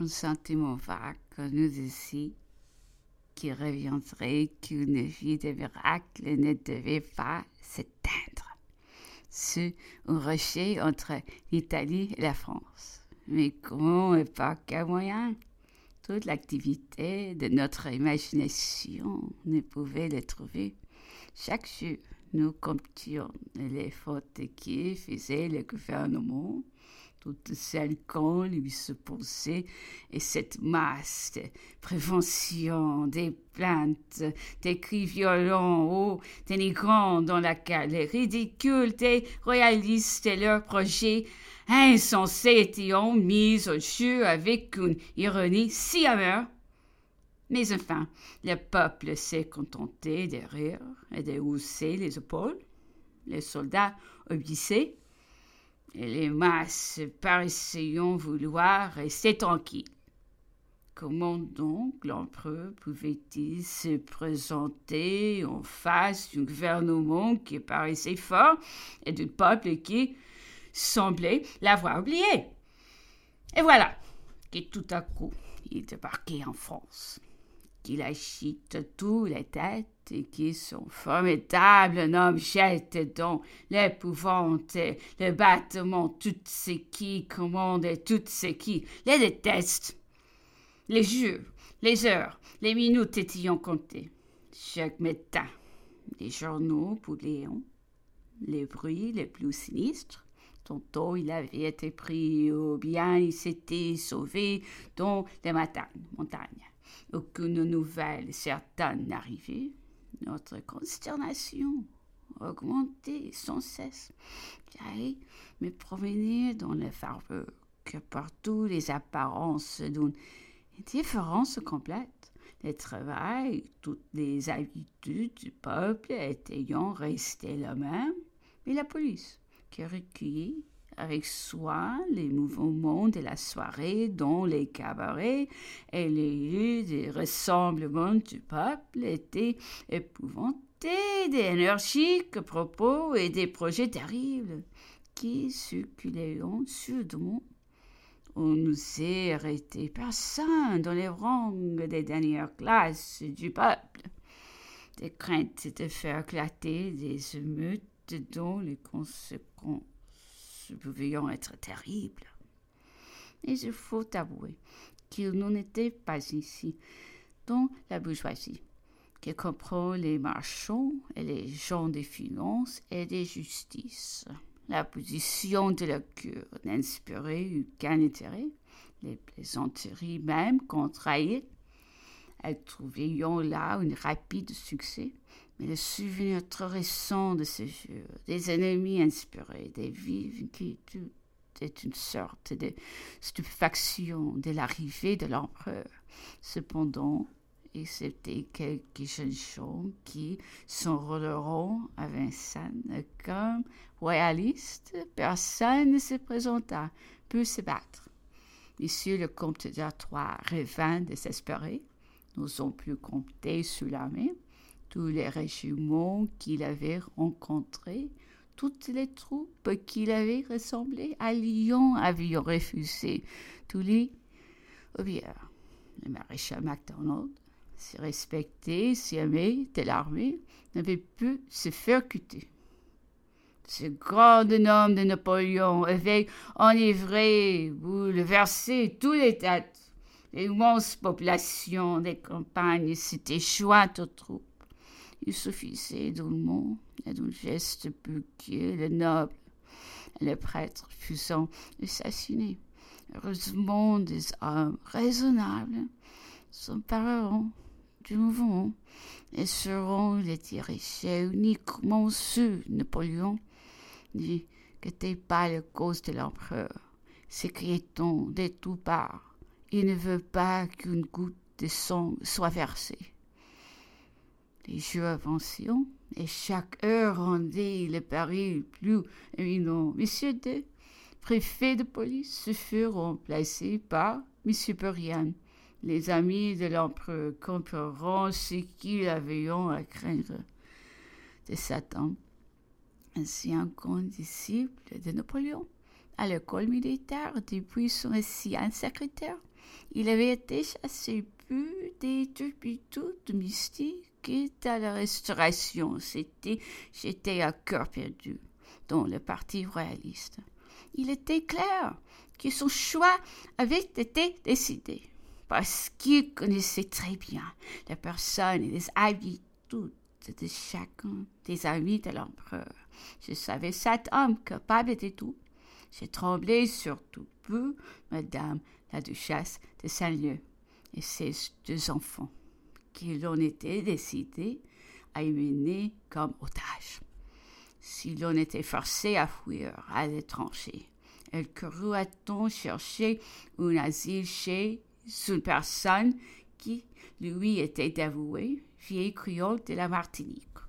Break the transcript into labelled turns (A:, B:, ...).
A: un sentiment vague nous ici qui reviendrait qu'une vie de miracle ne devait pas s'éteindre. C'est un rocher entre l'Italie et la France. Mais comment et par quel moyen? Toute l'activité de notre imagination ne pouvait le trouver. Chaque jour, nous comptions les fautes qui faisaient le gouvernement toutes celles qu'on lui supposait, et cette masse de prévention, des plaintes, des cris violents, hauts, dénigrants dans laquelle les ridicules des royalistes et leurs projets insensés étaient mis au jeu avec une ironie si amère. Mais enfin, le peuple s'est contenté de rire et de hausser les épaules. Les soldats obéissaient et les masses paraissaient vouloir rester tranquilles. Comment donc l'empereur pouvait-il se présenter en face d'un gouvernement qui paraissait fort et d'un peuple qui semblait l'avoir oublié? Et voilà que tout à coup il débarquait en France qu'il agite tous les têtes et qui son formidable homme jette dans l'épouvante, le battement, tout ce qui commande et tout ce qui les déteste. Les jours, les heures, les minutes étaient comptées. Chaque matin, les journaux pour Léon, les bruits les plus sinistres, Tantôt il avait été pris ou bien il s'était sauvé dans les montagnes aucune nouvelle certaine n'arrivait, notre consternation augmentait sans cesse. J'allais me promener dans le farveux que partout les apparences d'une différence complète. Le travail, toutes les habitudes du peuple étaient resté les mêmes, mais la police, qui recueillait avec soin les mouvements de la soirée dans les cabarets et les lieux de rassemblement du peuple étaient épouvantés d'énergiques propos et des projets terribles qui circulaient sudement. On nous s'est arrêté personne dans les rangs des dernières classes du peuple. Des craintes de faire éclater des émeutes dont les conséquences pouvions être terribles. Et il faut avouer qu'il n'en était pas ici, dans la bourgeoisie, qui comprend les marchands et les gens des finances et des justices. La position de la cure n'inspirait aucun intérêt, les plaisanteries même contrariées. Elles trouvaient là un rapide succès, mais le souvenir trop récent de ce jour, des ennemis inspirés, des vives inquiétudes, est une sorte de stupéfaction de l'arrivée de l'empereur. Cependant, excepté quelques jeunes gens qui s'enrôleront à Vincennes comme royalistes, personne ne se présenta pour se battre. Monsieur le comte d'Artois revint désespéré, n'osant plus compter sur l'armée tous les régiments qu'il avait rencontrés, toutes les troupes qu'il avait ressemblées à Lyon avaient refusé tous les oblières. Le maréchal MacDonald, si respecté, si aimé de l'armée, n'avait pu se faire cuter. Ce grand homme de Napoléon avait enivré, bouleversé tous les têtes. L'immense population des campagnes s'était jointe aux troupes. Il suffisait d'un mot et d'un geste bugué, le noble et le prêtre fussent assassinés. Heureusement, des hommes raisonnables s'empareront du mouvement et seront les diriger uniquement sur Napoléon, n'était pas la cause de l'empereur. S'écriait-on de tout parts, il ne veut pas qu'une goutte de sang soit versée. Les jours avançaient et chaque heure rendait le pari plus éminent. Monsieur D, préfet de police, se furent remplacés par Monsieur Perian. Les amis de l'empereur comprendront ce qu'ils avaient à craindre de Satan. Ainsi, un grand disciple de Napoléon à l'école militaire depuis son ancien secrétaire Il avait été chassé plus des de mystiques et à la Restauration. C'était, j'étais à cœur perdu dans le Parti royaliste. Il était clair que son choix avait été décidé parce qu'il connaissait très bien les personnes et les habitudes de chacun des amis de l'empereur. Je savais cet homme capable de tout. J'ai tremblé surtout peu, Madame la duchesse de Saint-Lieu et ses deux enfants, qui l'on était décidé à mener comme otages. Si l'on était forcé à fuir à l'étranger, elle courut à t chercher un asile chez une personne qui lui était dévouée, vieille créole de la Martinique?